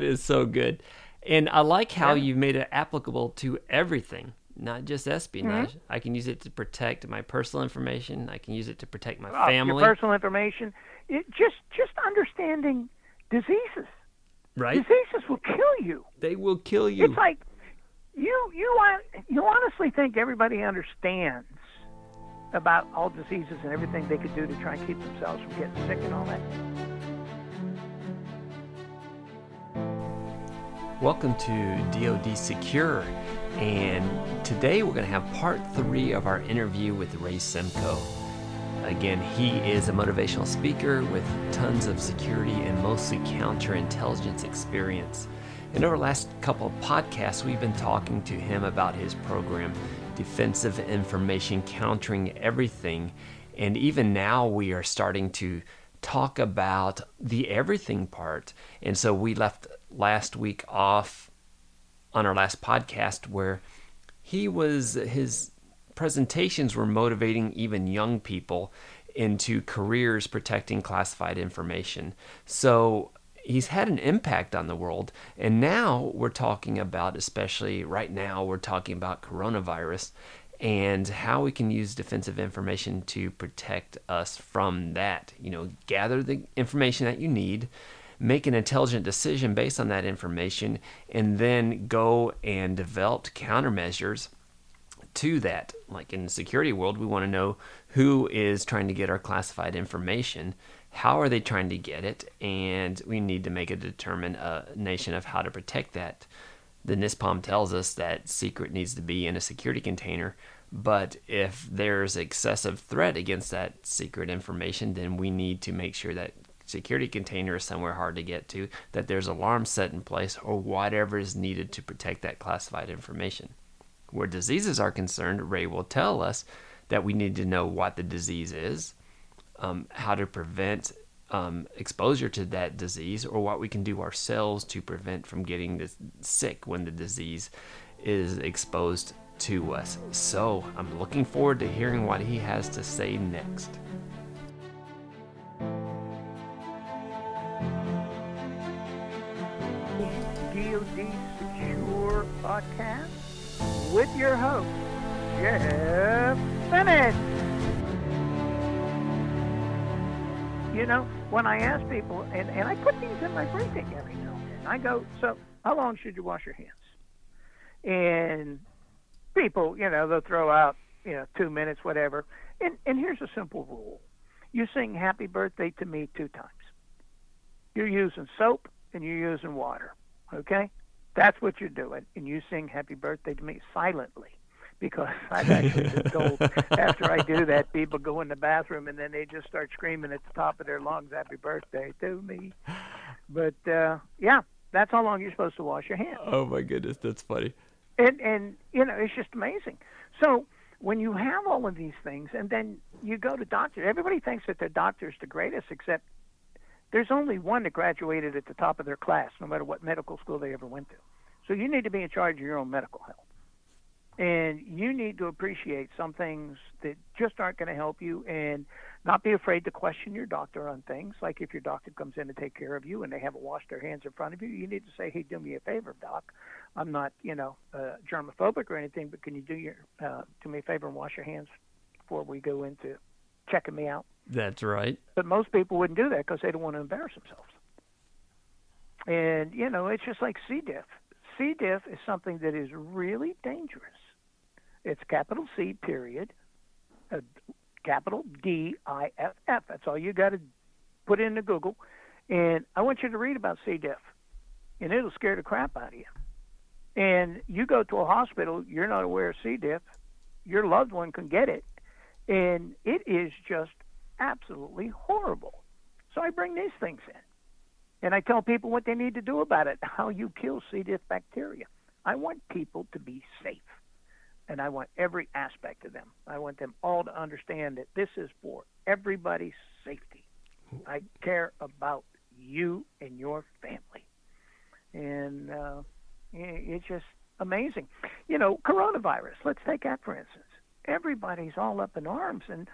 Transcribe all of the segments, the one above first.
is so good. And I like how yeah. you've made it applicable to everything, not just espionage. Mm-hmm. I can use it to protect my personal information. I can use it to protect my family. Your personal information. It, just just understanding diseases. Right. Diseases will kill you. They will kill you. It's like you you want you honestly think everybody understands about all diseases and everything they could do to try and keep themselves from getting sick and all that. Welcome to DoD Secure, and today we're going to have part three of our interview with Ray Semko. Again, he is a motivational speaker with tons of security and mostly counterintelligence experience. Over the last couple of podcasts, we've been talking to him about his program, Defensive Information Countering Everything. And even now, we are starting to talk about the everything part. And so we left last week off on our last podcast where he was his presentations were motivating even young people into careers protecting classified information. So he's had an impact on the world. And now we're talking about, especially right now, we're talking about coronavirus and how we can use defensive information to protect us from that. You know, gather the information that you need, make an intelligent decision based on that information, and then go and develop countermeasures to that. Like in the security world, we want to know who is trying to get our classified information, how are they trying to get it, and we need to make a determination of how to protect that. The NISPOM tells us that secret needs to be in a security container. But if there's excessive threat against that secret information, then we need to make sure that security container is somewhere hard to get to, that there's alarms set in place, or whatever is needed to protect that classified information. Where diseases are concerned, Ray will tell us that we need to know what the disease is, um, how to prevent um, exposure to that disease, or what we can do ourselves to prevent from getting sick when the disease is exposed to us. So I'm looking forward to hearing what he has to say next. DoD Secure podcast with your host, Jeff Bennett. You know, when I ask people, and, and I put these in my briefing every now and then, I go, so how long should you wash your hands? And people, you know, they'll throw out, you know, two minutes, whatever. And and here's a simple rule: you sing "Happy Birthday" to me two times. You're using soap and you're using water. Okay, that's what you're doing, and you sing "Happy Birthday" to me silently. Because I've actually been told after I do that, people go in the bathroom and then they just start screaming at the top of their lungs, "Happy birthday to me!" But uh, yeah, that's how long you're supposed to wash your hands. Oh my goodness, that's funny and and you know it's just amazing. So when you have all of these things, and then you go to doctor, everybody thinks that their doctor's the greatest, except there's only one that graduated at the top of their class, no matter what medical school they ever went to. So you need to be in charge of your own medical health. And you need to appreciate some things that just aren't going to help you and not be afraid to question your doctor on things. Like if your doctor comes in to take care of you and they haven't washed their hands in front of you, you need to say, hey, do me a favor, doc. I'm not, you know, uh, germophobic or anything, but can you do your uh, do me a favor and wash your hands before we go into checking me out? That's right. But most people wouldn't do that because they don't want to embarrass themselves. And you know, it's just like C. diff. C. diff is something that is really dangerous. It's capital C period, uh, capital D I F F. That's all you got to put into Google. And I want you to read about C. diff, and it'll scare the crap out of you and you go to a hospital, you're not aware of C. diff, your loved one can get it, and it is just absolutely horrible. So I bring these things in, and I tell people what they need to do about it, how you kill C. diff bacteria. I want people to be safe, and I want every aspect of them. I want them all to understand that this is for everybody's safety. I care about you and your family, and. Uh, it's just amazing. You know, coronavirus. Let's take that for instance. Everybody's all up in arms, and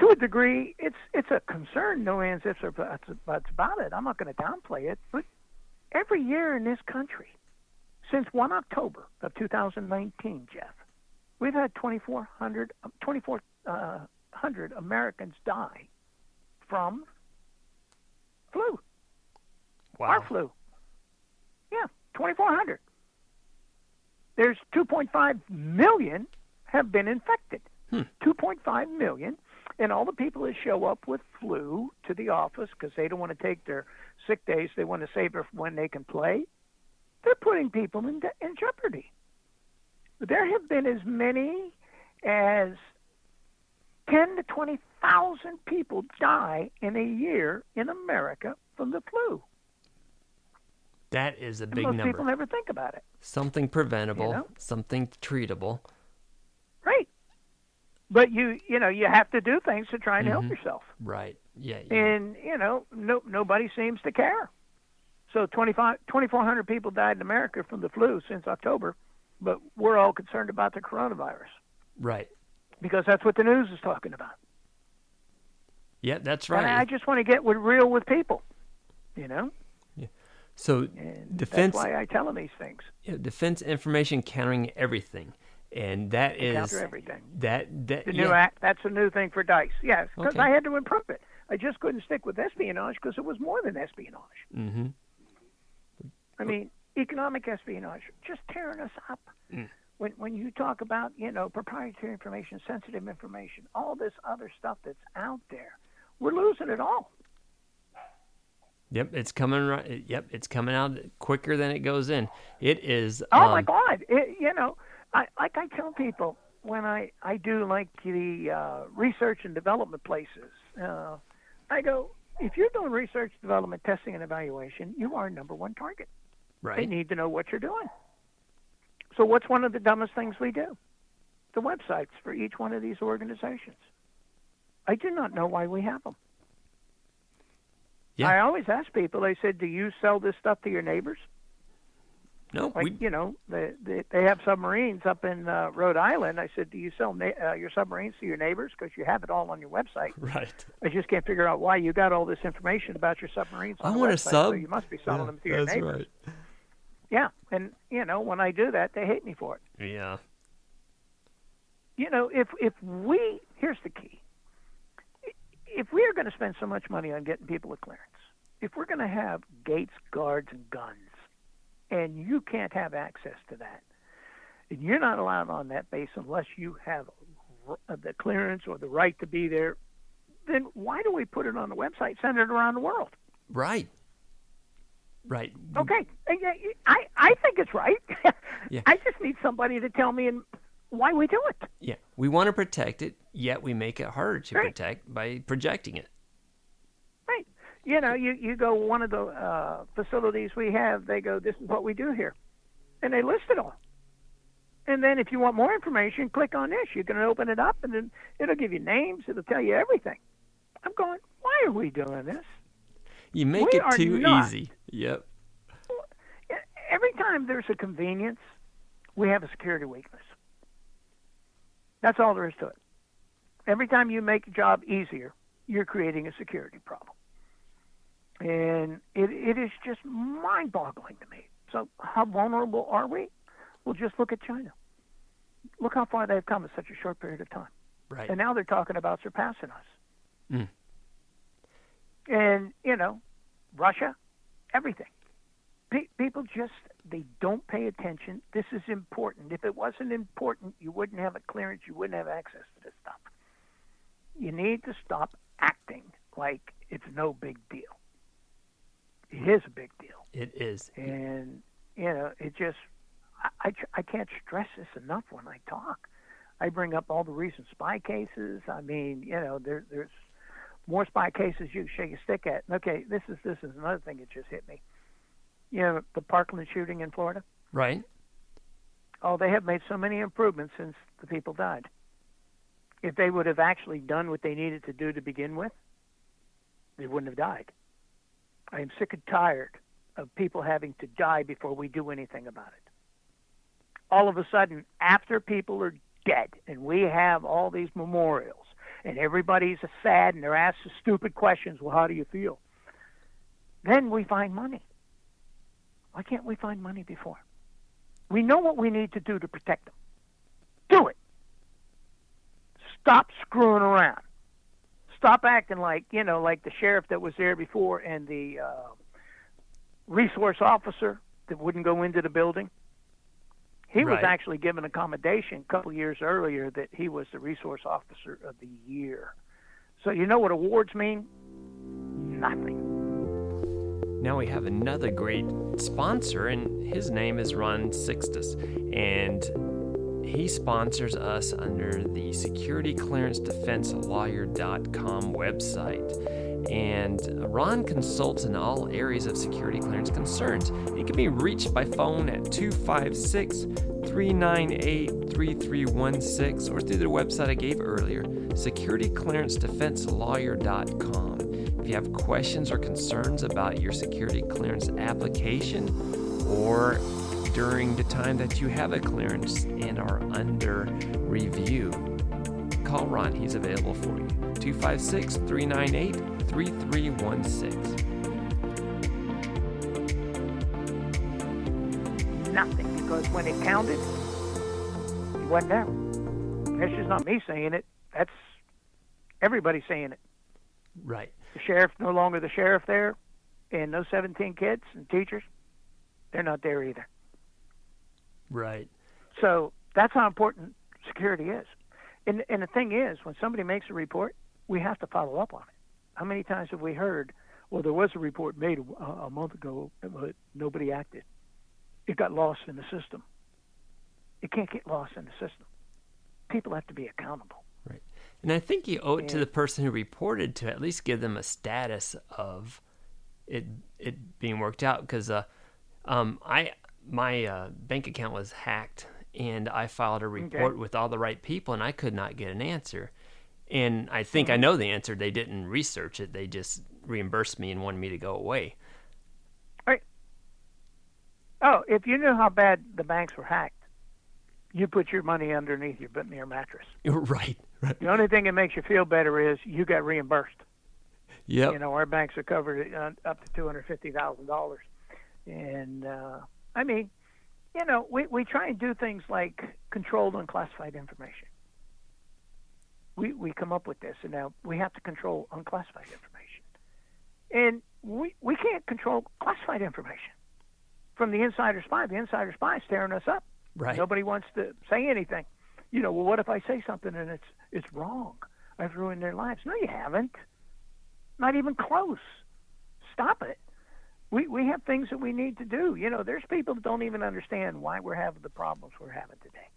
to a degree, it's it's a concern. No ands, ifs, or buts about it. I'm not going to downplay it, but every year in this country, since 1 October of 2019, Jeff, we've had 2,400 2,400 Americans die from flu. Wow. Our flu. Yeah, 2,400. There's 2.5 million have been infected. Hmm. 2.5 million. And all the people that show up with flu to the office because they don't want to take their sick days, they want to save it for when they can play, they're putting people in, in jeopardy. There have been as many as 10 to 20,000 people die in a year in America from the flu. That is a big most number. people never think about it. something preventable, You know? something treatable. Right. But you you know, you have to do things to try and Mhm. help yourself. Right. Yeah. you- And, you know, no nobody seems to care. So 25 2400 people died in America from the flu since October, but we're all concerned about the coronavirus right. because that's what the news is talking about. Yeah, that's And I just want to get with real with people, you know? So And Defense- that's why I tell them these things. yeah, defense information countering everything, and that is everything. that that The yeah, new act, that's a new thing for Dice. Yes, because Okay. I had to improve it. I just couldn't stick with espionage because it was more than espionage. hmm I mean, economic espionage, just tearing us up. Mm. When when you talk about you know proprietary information, sensitive information, all this other stuff that's out there, we're losing it all. Yep, it's coming right. Yep, it's coming out quicker than it goes in. It is. Oh um, my God! It, you know, I like I tell people when I I do like the uh, research and development places. Uh, I go, if you're doing research, development, testing, and evaluation, you are number one target. Right. They need to know what you're doing. So, what's one of the dumbest things we do? The websites for each one of these organizations. I do not know why we have them. Yeah. I always ask people. I said, "Do you sell this stuff to your neighbors?" No, Like we. you know, they they, they have submarines up in uh, Rhode Island. I said, "Do you sell na- uh, your submarines to your neighbors? Because you have it all on your website." Right. I just can't figure out why you got all this information about your submarines. On I want a website, sub. So you must be selling Yeah, them to your that's neighbors. right. Yeah, and you know, when I do that, they hate me for it. Yeah. you know, if if we here's the key. If we are going to spend so much money on getting people a clearance, if we're going to have gates, guards, and guns, and you can't have access to that, and you're not allowed on that base unless you have the clearance or the right to be there, then why do we put it on the website, send it around the world? Right. Right. Okay, I I think it's right. Yeah. I just need somebody to tell me and why we do it. Yeah. We want to protect it, yet we make it harder to Right. protect by projecting it. You know, you, you go one of the uh, facilities we have, they go, this is what we do here. And they list it all. And then if you want more information, click on this. You can open it up and then it'll give you names. It'll tell you everything. I'm going, why are we doing this? You make We it too not. easy. Yep. Every time there's a convenience, we have a security weakness. That's all there is to it. Every time you make a job easier, you're creating a security problem. And it, it is just mind boggling to me. So, how vulnerable are we? Well, just look at China. Look how far they've come in such a short period of time. Right. And now they're talking about surpassing us. Mm. And, you know, Russia, everything. Pe- people just, they don't pay attention. This is important. If it wasn't important, you wouldn't have a clearance, you wouldn't have access to this stuff. You need to stop acting like it's no big deal. It is a big deal. It is. And, you know, it just, I, I, I can't stress this enough when I talk. I bring up all the recent spy cases. I mean, you know, there, there's more spy cases you shake a stick at. Okay, this is this is another thing that just hit me. You know, the Parkland shooting in Florida. Right. Oh, they have made so many improvements since the people died. If they would have actually done what they needed to do to begin with, they wouldn't have died. I am sick and tired of people having to die before we do anything about it. All of a sudden, after people are dead and we have all these memorials and everybody's sad and they're asked the stupid questions, well, how do you feel? Then we find money. Why can't we find money before? We know what we need to do to protect them. Do it. Stop screwing around. Stop acting like, you know, like the sheriff that was there before and the uh, resource officer that wouldn't go into the building. He Right. was actually given accommodation a couple years earlier that he was the resource officer of the year. So you know what awards mean? Nothing. Now we have another great sponsor, and his name is Ron Sykstus, and he sponsors us under the SecurityClearanceDefenseLawyer.com website. And Ron consults in all areas of security clearance concerns. He can be reached by phone at 256 398 3316 or through the website I gave earlier, SecurityClearanceDefenseLawyer.com. If you have questions or concerns about your security clearance application or during the time that you have a clearance and are under review, call Ron. He's available for you. 256 398 3316. Nothing. Because when it counted, he wasn't there. That's just not me saying it. That's everybody saying it. Right. The sheriff no longer the sheriff there, and those 17 kids and teachers, they're not there either. Right. So that's how important security is. And and the thing is, when somebody makes a report, we have to follow up on it. How many times have we heard, well, there was a report made a, a month ago, but nobody acted. It got lost in the system. It can't get lost in the system. People have to be accountable. Right. And I think you owe it to the person who reported to at least give them a status of it it being worked out because uh, um, I my uh, bank account was hacked and I filed a report with all the right people and I could not get an answer. And I think Mm-hmm. I know the answer. They didn't research it. They just reimbursed me and wanted me to go away. Right. Oh, if you knew how bad the banks were hacked, you put your money underneath your your mattress. right. Right. The only thing that makes you feel better is you got reimbursed. Yep. You know, our banks are covered uh, up to two hundred fifty thousand dollars, and uh, I mean, you know, we we try and do things like controlled unclassified information. We we come up with this, and now we have to control unclassified information, and we we can't control classified information from the insider spy. The insider spy is tearing us up. right. Nobody wants to say anything. You know, well, what if I say something and it's it's wrong? I've ruined their lives. No, you haven't. Not even close. Stop it. We we have things that we need to do. You know, there's people that don't even understand why we're having the problems we're having today.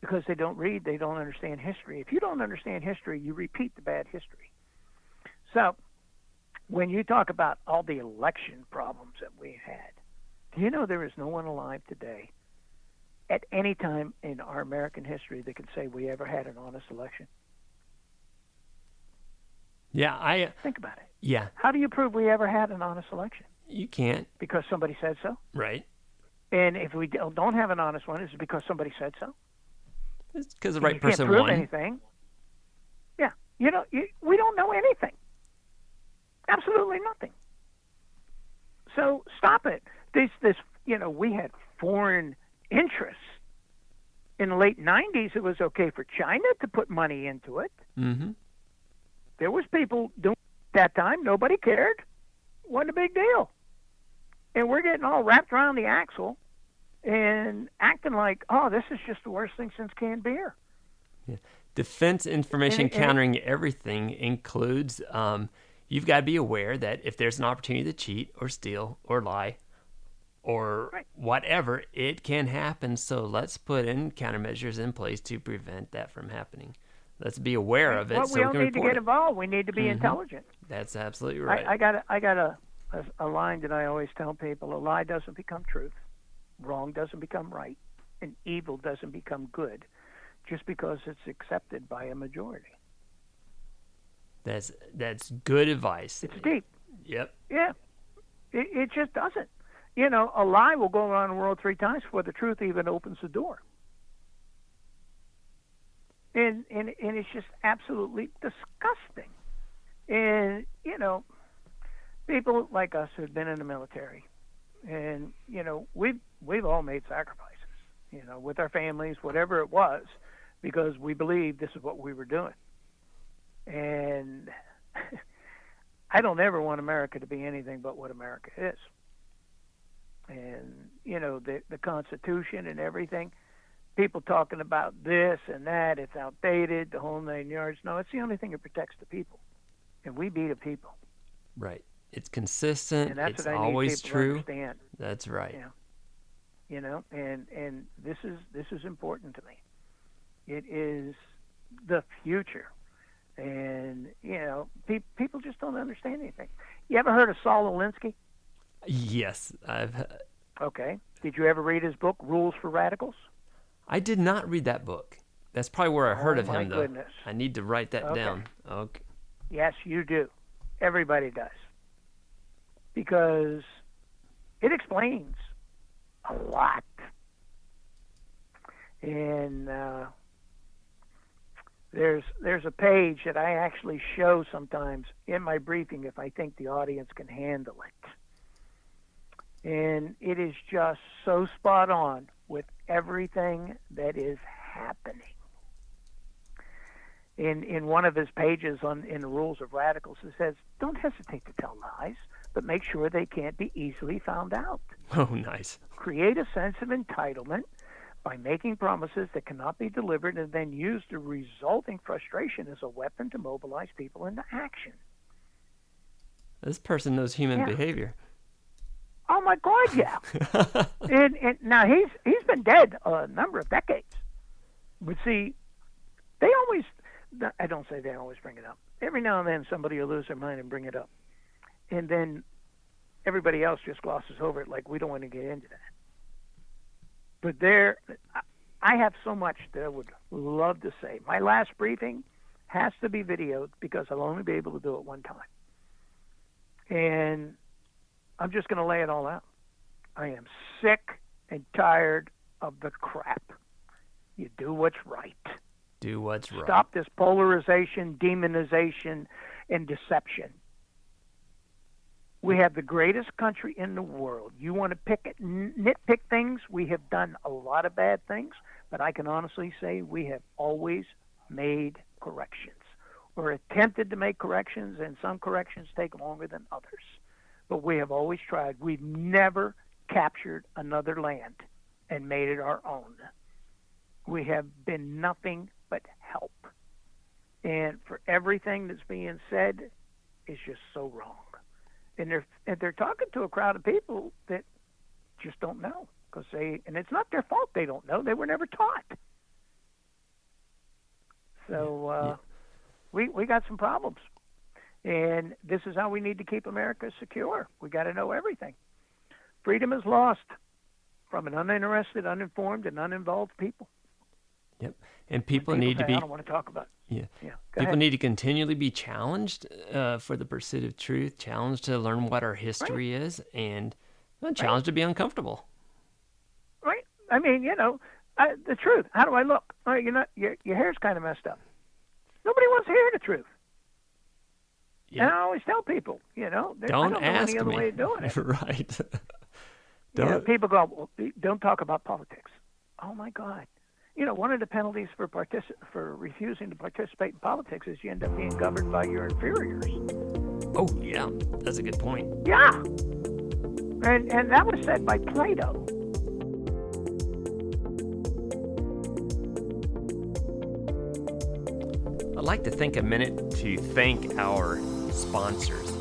Because they don't read, they don't understand history. If you don't understand history, you repeat the bad history. So, when you talk about all the election problems that we had, do you know there is no one alive today at any time in our American history that can say we ever had an honest election? Yeah. I. Think about it. Yeah. How do you prove we ever had an honest election? You can't. Because somebody said so? Right. And if we don't have an honest one, is it because somebody said so? It's because the right you person can't prove won. anything. Yeah, you know, you, we don't know anything. Absolutely nothing. So stop it. This, this, you know, we had foreign interests. In the late '90s, it was okay for China to put money into it. Mm-hmm. There was people doing that time. Nobody cared. wasn't a big deal. And we're getting all wrapped around the axle and acting like, oh, this is just the worst thing since canned beer. Yeah. Defense information And it- and countering everything includes um, you've got to be aware that if there's an opportunity to cheat or steal or lie or Right. whatever, it can happen. So let's put in countermeasures in place to prevent that from happening. Let's be aware of it Well, so we we don't can need to get it. involved. We need to be Mhm. intelligent. That's absolutely right. I, I got a, I got a, a a line that I always tell people: a lie doesn't become truth, wrong doesn't become right, and evil doesn't become good, just because it's accepted by a majority. that's that's good advice. It's deep. Yep. Yeah, it, it just doesn't. You know, a lie will go around the world three times before the truth even opens the door. And and and it's just absolutely disgusting. And you know, people like us who've been in the military, and you know we've we've all made sacrifices, you know, with our families, whatever it was, because we believed this is what we were doing, and I don't ever want America to be anything but what America is. And you know the the Constitution and everything. People talking about this and that, it's outdated, the whole nine yards. No, it's the only thing that protects the people, and we be the people. Right. It's consistent. And that's it's what I always true. That's right. Yeah. You know, and and this is this is important to me. It is the future, and you know, pe- people just don't understand anything. You ever heard of Saul Alinsky? Yes, I've. Okay. Did you ever read his book Rules for Radicals? I did not read that book. That's probably where I heard Oh, of him, though. goodness. I need to write that Okay. down. Okay. Yes, you do. Everybody does. Because it explains a lot. And uh, there's there's a page that I actually show sometimes in my briefing if I think the audience can handle it. And it is just so spot on with everything that is happening in in one of his pages on in the rules of radicals it says don't hesitate to tell lies but make sure they can't be easily found out Oh, nice. create a sense of entitlement by making promises that cannot be delivered and then use the resulting frustration as a weapon to mobilize people into action This person knows human Yeah. behavior. Oh my god yeah. And, and now he's he's been dead a number of decades. But see they always i don't say they always bring it up. Every now and then somebody will lose their mind and bring it up. And then everybody else just glosses over it like we don't want to get into that. But there I- i have so much that i would love to say. My last briefing has to be videoed because i'll only be able to do it one time. And i'm just going to lay it all out I am sick and tired of the crap. You do what's right. Do what's right. Stop this polarization, demonization, and deception. We have the greatest country in the world. You want to pick it, nitpick things? We have done a lot of bad things, but I can honestly say we have always made corrections or attempted to make corrections, and some corrections take longer than others. But we have always tried. We've never captured another land and made it our own. We have been nothing but help. And for everything that's being said it's just so wrong. And they're and they're talking to a crowd of people that just don't know because they and it's not their fault they don't know. They were never taught. So uh, Yeah. we we got some problems. And this is how we need to keep America secure. We got to know everything. Freedom is lost from an uninterested, uninformed, and uninvolved people. Yep. And people, When need to be. I don't want to talk about. It. Yeah. Yeah. Go People ahead. need to continually be challenged uh, for the pursuit of truth, challenged to learn what our history is, and uh, challenged to be uncomfortable. right? I mean, you know, I, the truth. How do I look? Oh, you know, your your hair's kind of messed up. Nobody wants to hear the truth. Yeah. And I always tell people, you know, Don't, don't know ask any other me. way of doing it. right. You know, Don't. people go, well, don't talk about politics. Oh my God. You know, one of the penalties for partici- for refusing to participate in politics is you end up being governed by your inferiors. Oh yeah, that's a good point. Yeah. And and that was said by Plato. I'd like to take a minute to thank our sponsors.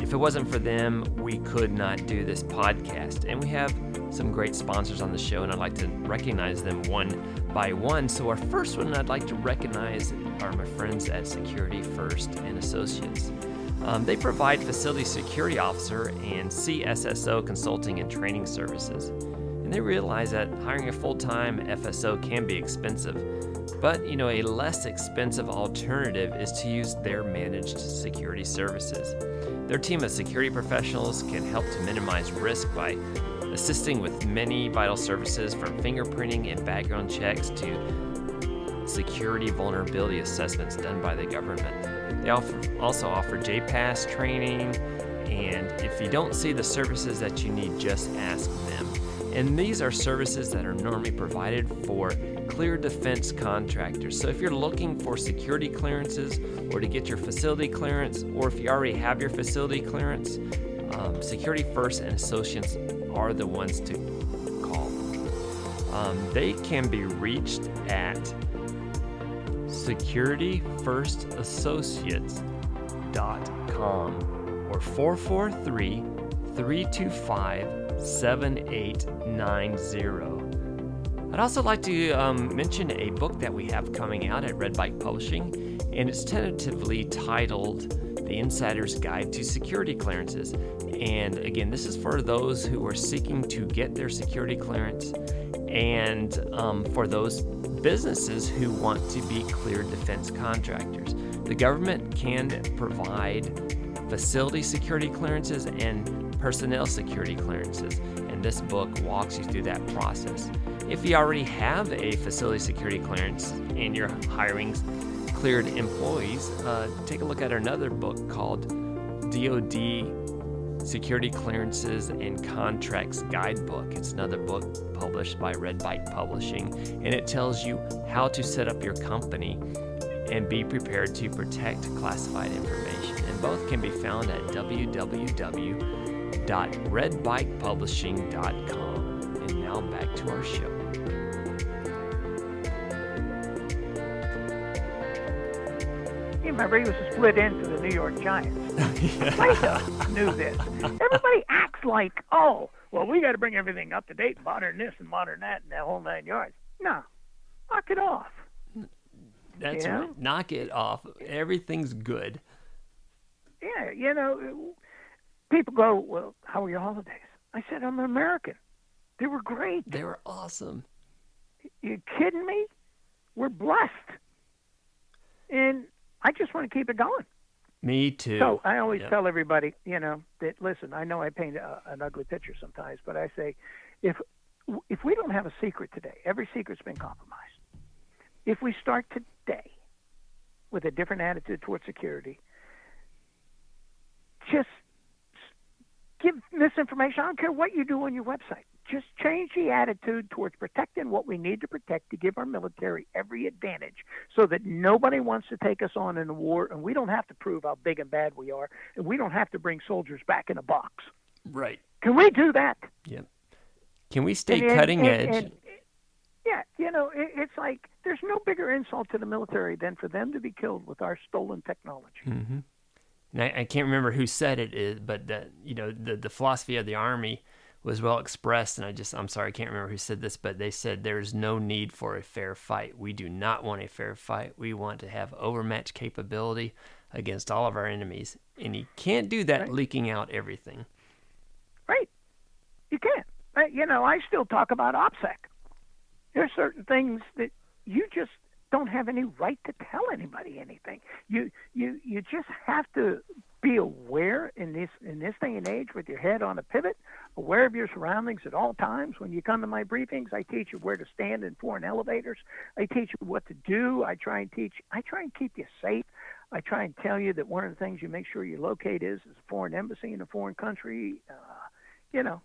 If it wasn't for them, we could not do this podcast. And we have some great sponsors on the show, and I'd like to recognize them one by one. So, our first one I'd like to recognize are my friends at Security First and Associates. Um, they provide facility security officer and CSSO consulting and training services. And they realize that hiring a full time FSO can be expensive. But, you know, a less expensive alternative is to use their managed security services. Their team of security professionals can help to minimize risk by assisting with many vital services from fingerprinting and background checks to security vulnerability assessments done by the government. They also offer JPAS training, And if you don't see the services that you need, just ask them. And these are services that are normally provided for clear defense contractors. So if you're looking for security clearances or to get your facility clearance, or if you already have your facility clearance, um, Security First and Associates are the ones to call. Um, they can be reached at securityfirstassociates.com or 443 325 7890. I'd also like to um, mention a book that we have coming out at Red Bike Publishing, and it's tentatively titled The Insider's Guide to Security Clearances. And again, this is for those who are seeking to get their security clearance and um, for those businesses who want to be cleared defense contractors. The government can provide facility security clearances and personnel security clearances, and this book walks you through that process. If you already have a facility security clearance and you're hiring cleared employees, uh, take a look at another book called DoD Security Clearances and Contracts Guidebook. It's another book published by Red Bike Publishing, and it tells you how to set up your company and be prepared to protect classified information. And both can be found at www.redbikepublishing.com. And now back to our show. You remember he was split into the New York Giants. Plato knew this. Everybody acts like, oh, well, we got to bring everything up to date, modern this and modern that, and that whole nine yards. No, knock it off. That's Yeah. right. Knock it off. Everything's good. Yeah, you know, people go, well, how were your holidays? I said, I'm an American. They were great. They were awesome. You kidding me? We're blessed. And I just want to keep it going. Me too. So I always Yep. tell everybody, you know, that listen. I know I paint a, an ugly picture sometimes, but I say, if if we don't have a secret today, every secret's been compromised. If we start today with a different attitude towards security, just give misinformation. I don't care what you do on your website. Just change the attitude towards protecting what we need to protect to give our military every advantage so that nobody wants to take us on in a war and we don't have to prove how big and bad we are and we don't have to bring soldiers back in a box. right. Can we do that? Yep. Can we stay And- cutting and- edge? and- yeah, you know, it, it's like there's no bigger insult to the military than for them to be killed with our stolen technology. hmm And I, I can't remember who said it, is, but that you know the the philosophy of the army was well expressed, and I just I'm sorry I can't remember who said this, but they said there's no need for a fair fight. We do not want a fair fight. We want to have overmatched capability against all of our enemies, and you can't do that Right. leaking out everything. Right. You can't. You know, I still talk about OPSEC. There's certain things that you just don't have any right to tell anybody anything. You you you just have to be aware in this in this day and age with your head on a pivot, aware of your surroundings at all times. When you come to my briefings, I teach you where to stand in foreign elevators. I teach you what to do. I try and teach. I try and keep you safe. I try and tell you that one of the things you make sure you locate is, is a foreign embassy in a foreign country. Uh, you know,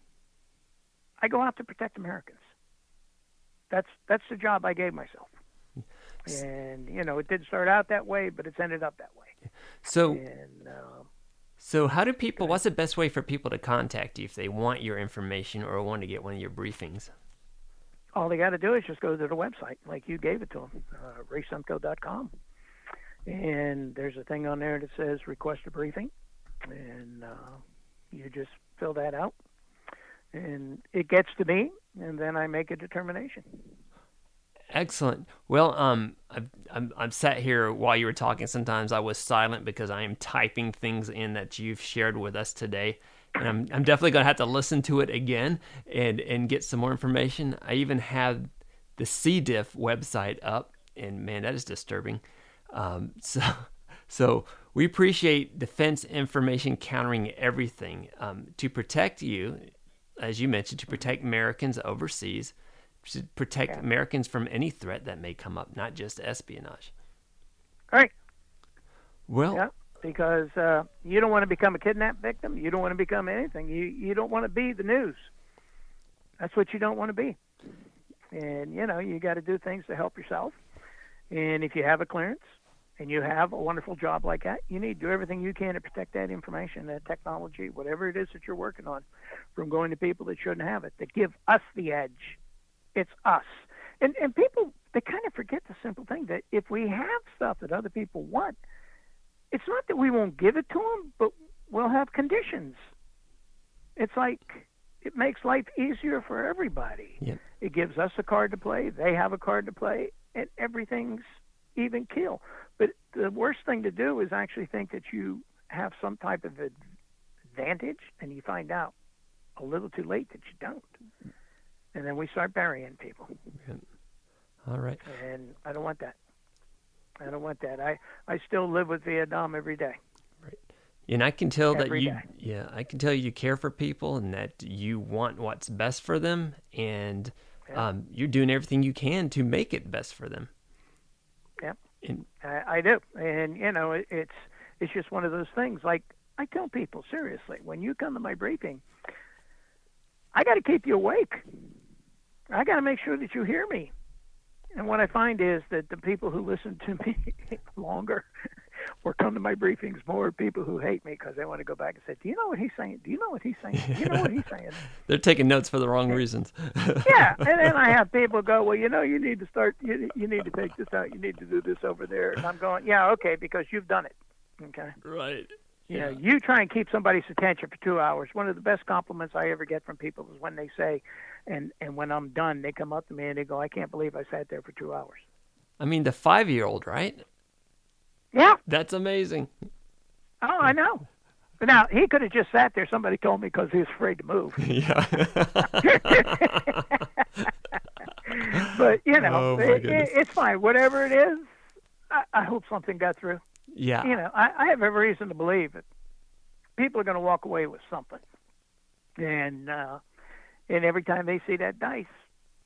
I go out to protect Americans. That's that's the job I gave myself. And you know, it didn't start out that way, but it's ended up that way. So And uh, so how do people? What's the best way for people to contact you if they want your information or want to get one of your briefings? all they got to do is just go to the website, like you gave it to them, uh, raysemko.com. And there's a thing on there that says request a briefing, and uh, you just fill that out, and it gets to me, and then I make a determination. Excellent. Well, um, I'm I'm sat here while you were talking. Sometimes I was silent because I am typing things in that you've shared with us today, and I'm I'm definitely gonna have to listen to it again and and get some more information. I even have the C diff website up, and man, that is disturbing. Um, so so we appreciate defense information countering everything um, to protect you, as you mentioned, to protect Americans overseas to protect Yeah. Americans from any threat that may come up, not just espionage. Right. Well, Yeah. because uh, you don't want to become a kidnap victim. You don't want to become anything. You you don't want to be the news. That's what you don't want to be. And you know you got to do things to help yourself. And if you have a clearance and you have a wonderful job like that, you need to do everything you can to protect that information, that technology, whatever it is that you're working on, from going to people that shouldn't have it. That give us the edge. It's us. And and people they kind of forget the simple thing that if we have stuff that other people want, it's not that we won't give it to them, but we'll have conditions. It's like it makes life easier for everybody. Yep. It gives us a card to play, they have a card to play, and everything's even keel. But the worst thing to do is actually think that you have some type of advantage, and you find out a little too late that you don't. And then we start burying people. All right. And I don't want that. I don't want that. I, I still live with Vietnam every day. Right. And I can tell that you, day. yeah, I can tell you care for people and that you want what's best for them, and Yeah. um, you're doing everything you can to make it best for them. Yep. And I, I do, and you know, it, it's it's just one of those things. Like I tell people seriously, when you come to my briefing, I got to keep you awake. I got to make sure that you hear me. And what I find is that the people who listen to me longer or come to my briefings more are people who hate me because they want to go back and say, "Do you know what he's saying? Do you know what he's saying? Do you know what he's saying?" they're taking notes for the wrong reasons. yeah, and then I have people go, well, you know, you need to start, you, you need to take this out, you need to do this over there, and I'm going, yeah, okay, because you've done it, okay. right. You know, you try and keep somebody's attention for two hours. One of the best compliments I ever get from people is when they say, and and when I'm done, they come up to me and they go, I can't believe I sat there for two hours. I mean, the five-year-old, right? Yeah, That's amazing. oh, I know. But now he could have just sat there. Somebody told me because he was afraid to move. yeah. But you know, Oh, it, it, it's fine. Whatever it is, I, I hope something got through. yeah. you know, I, I have every reason to believe that people are going to walk away with something, and uh, and every time they see that dice,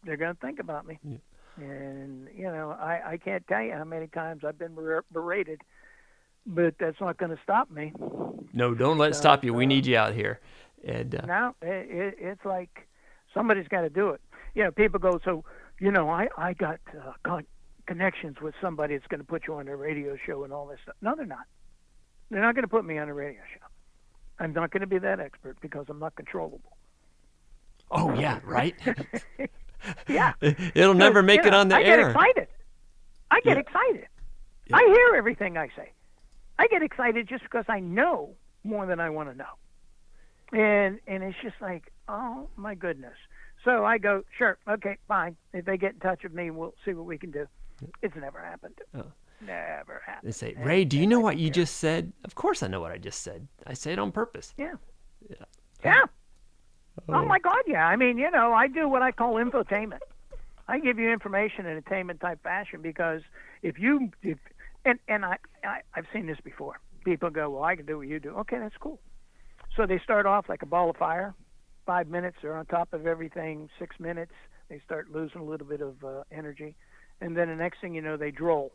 they're going to think about me. Yeah. And you know, I I can't tell you how many times I've been ber- berated, but that's not going to stop me. No, don't let it stop you. We need you out here. And uh, Now it, it, it's like somebody's got to do it. You know, people go, so you know, I I got uh, con- connections with somebody that's going to put you on a radio show and all this stuff. No, they're not. They're not going to put me on a radio show. I'm not going to be that expert because I'm not controllable. Oh yeah, right. Yeah, It'll never make you it on the I air. get excited. I get Yeah. excited. Yeah. I hear everything I say. I get excited just because I know more than I want to know. And and it's just like, oh my goodness. So I go, sure, okay, fine. If they get in touch with me, we'll see what we can do. It's never happened. Oh. Never happened. They say, Ray, do you know what you just said? Of course I know what I just said. I say it on purpose. Yeah. Yeah. Oh. Oh my God, yeah. I mean, you know, I do what I call infotainment. I give you information in entertainment type fashion because if you if and and I, I I've seen this before. People go, well, I can do what you do. Okay, that's cool. So they start off like a ball of fire. Five minutes, they're on top of everything. Six minutes, they start losing a little bit of uh, energy, and then the next thing you know, they droll.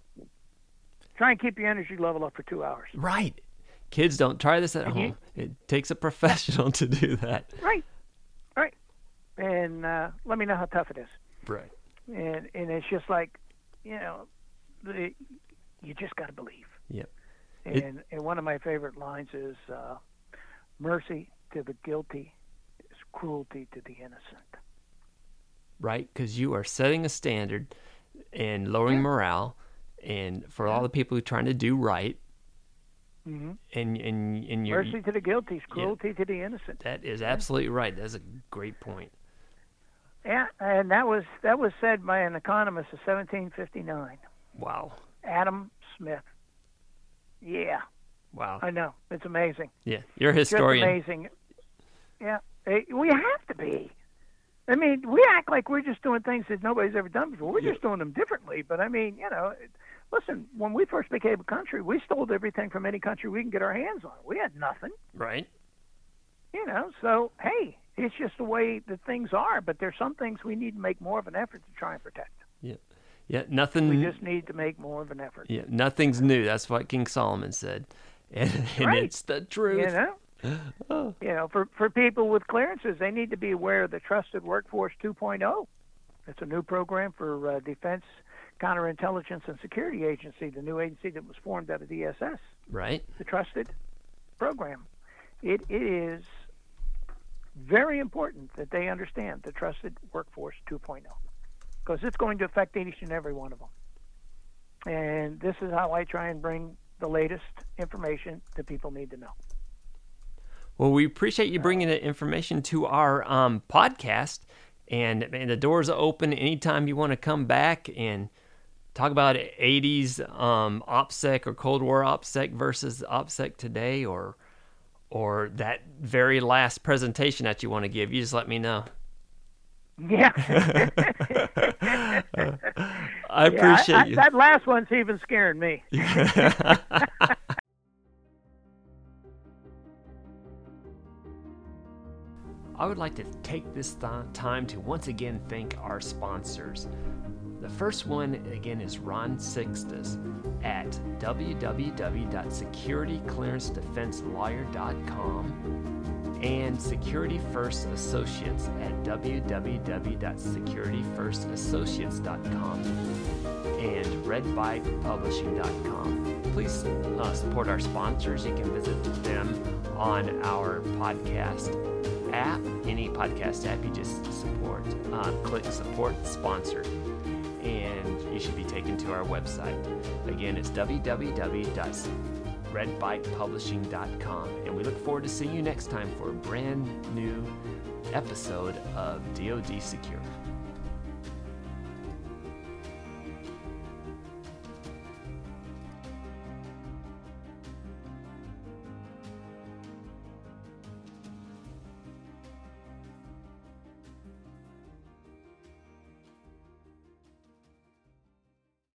Try and keep your energy level up for two hours. Right. Kids don't try this at And you- home. It takes a professional to do that. Right, right. And uh, let me know how tough it is. Right. and and it's just like you know the, you just got to believe Yep. and It- and one of my favorite lines is uh mercy to the guilty is cruelty to the innocent Right? Because you are setting a standard and lowering Yeah. morale, and for all the people who are trying to do right, mm-hmm. and and and you're mercy to the guilty is cruelty to the innocent that is absolutely right. That's a great point. yeah and that was that was said by an economist in 1759 Wow. adam smith yeah Wow. i know it's amazing Yeah, you're a just historian. amazing. Yeah, we have to be. I mean, we act like we're just doing things that nobody's ever done before. We're Yeah. just doing them differently. But I mean, you know, listen, when we first became a country, we stole everything from any country we can get our hands on. We had nothing, Right? you know. So hey, it's just the way that things are. But there's some things we need to make more of an effort to try and protect. Yeah. Yeah. Nothing. We just need to make more of an effort. Yeah, nothing's new. That's what King Solomon said. and, and Right. it's the truth. You know, Oh, you know, for for people with clearances, they need to be aware of the Trusted Workforce 2.0. It's a new program for uh, Defense Counterintelligence and Security Agency, the new agency that was formed out of DSS, right. the Trusted program. It, it is very important that they understand the Trusted Workforce 2.0 because it's going to affect each and every one of them. And this is how I try and bring the latest information that people need to know. Well, we appreciate you bringing that information to our um, podcast, and, and the doors are open anytime you want to come back and talk about 80s um, OPSEC or Cold War OPSEC versus OPSEC today, or or that very last presentation that you want to give. You just let me know. Yeah. I appreciate yeah, I, I, you. That last one's even scaring me. I would like to take this th- time to once again thank our sponsors. The first one, again, is Ron Sykstus at www.securityclearancedefenselawyer.com and Security First Associates at www.securityfirstassociates.com and redbikepublishing.com. Please uh, support our sponsors. You can visit them on our podcast app, any podcast app. You just support, uh, click support sponsor, you should be taken to our website. Again, it's www.redbikepublishing.com, and we look forward to seeing you next time for a brand new episode of DoD Secure.